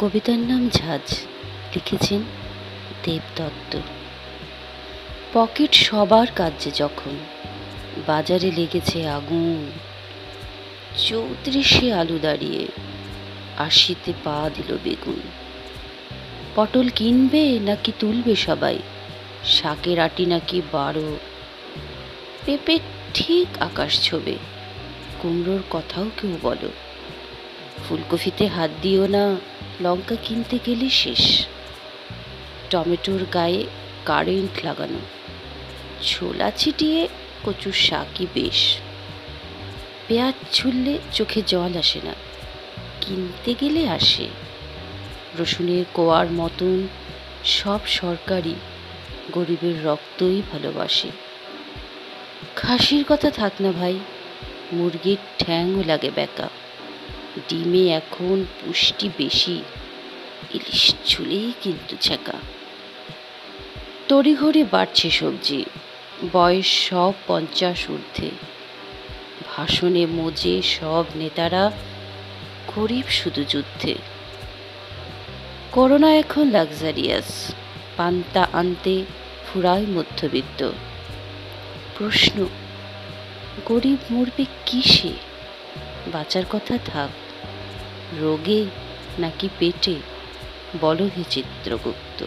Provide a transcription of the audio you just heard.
কবিতার নাম ঝাঁজ, লিখেছেন দেবদত্ত। পকেট সবার কাজে যখন বাজারে লেগেছে আগুন। চৌত্রিশে আলু দাঁড়িয়ে আশিতে পা দিল বেগুন। পটল কিনবে নাকি তুলবে সবাই? শাকের আটি নাকি বারো? পেঁপে ঠিক আকাশ ছোবে, কুমড়োর কথাও কেউ বলো? ফুলকপিতে হাত দিও না লঙ্কা কিনতে গেলে শেষ। টমেটোর গায়ে কারেন্ট লাগানো। ছোলা ছিটিয়ে কচুর শাকই বেশ। পেঁয়াজ ছুললে চোখে জল আসে না। কিনতে গেলে আসে। রসুনের কোয়ার মতন সব সরকারি গরিবের রক্তই ভালোবাসে। খাসির কথা থাক না ভাই, মুরগির ঠ্যাংও লাগে বেকা। ডিমে এখন পুষ্টি বেশি। ইলিশ ঝুলেই কিন্তু ছ্যাঁকা। তড়িঘড়ি বাড়ছে সবজি। বয়স সব পঞ্চাশ ঊর্ধ্বে। ভাষণে মজে সব নেতারা গরিব শুধু যুদ্ধে। করোনা এখন লাক্সারিয়াস। পান্তা আনতে ফুরায় মধ্যবিত্ত। প্রশ্ন, গরিব মরবে কিসে? বাঁচার কথা থাক। রোগে নাকি পেটে? বলো হে চিত্রগুপ্ত।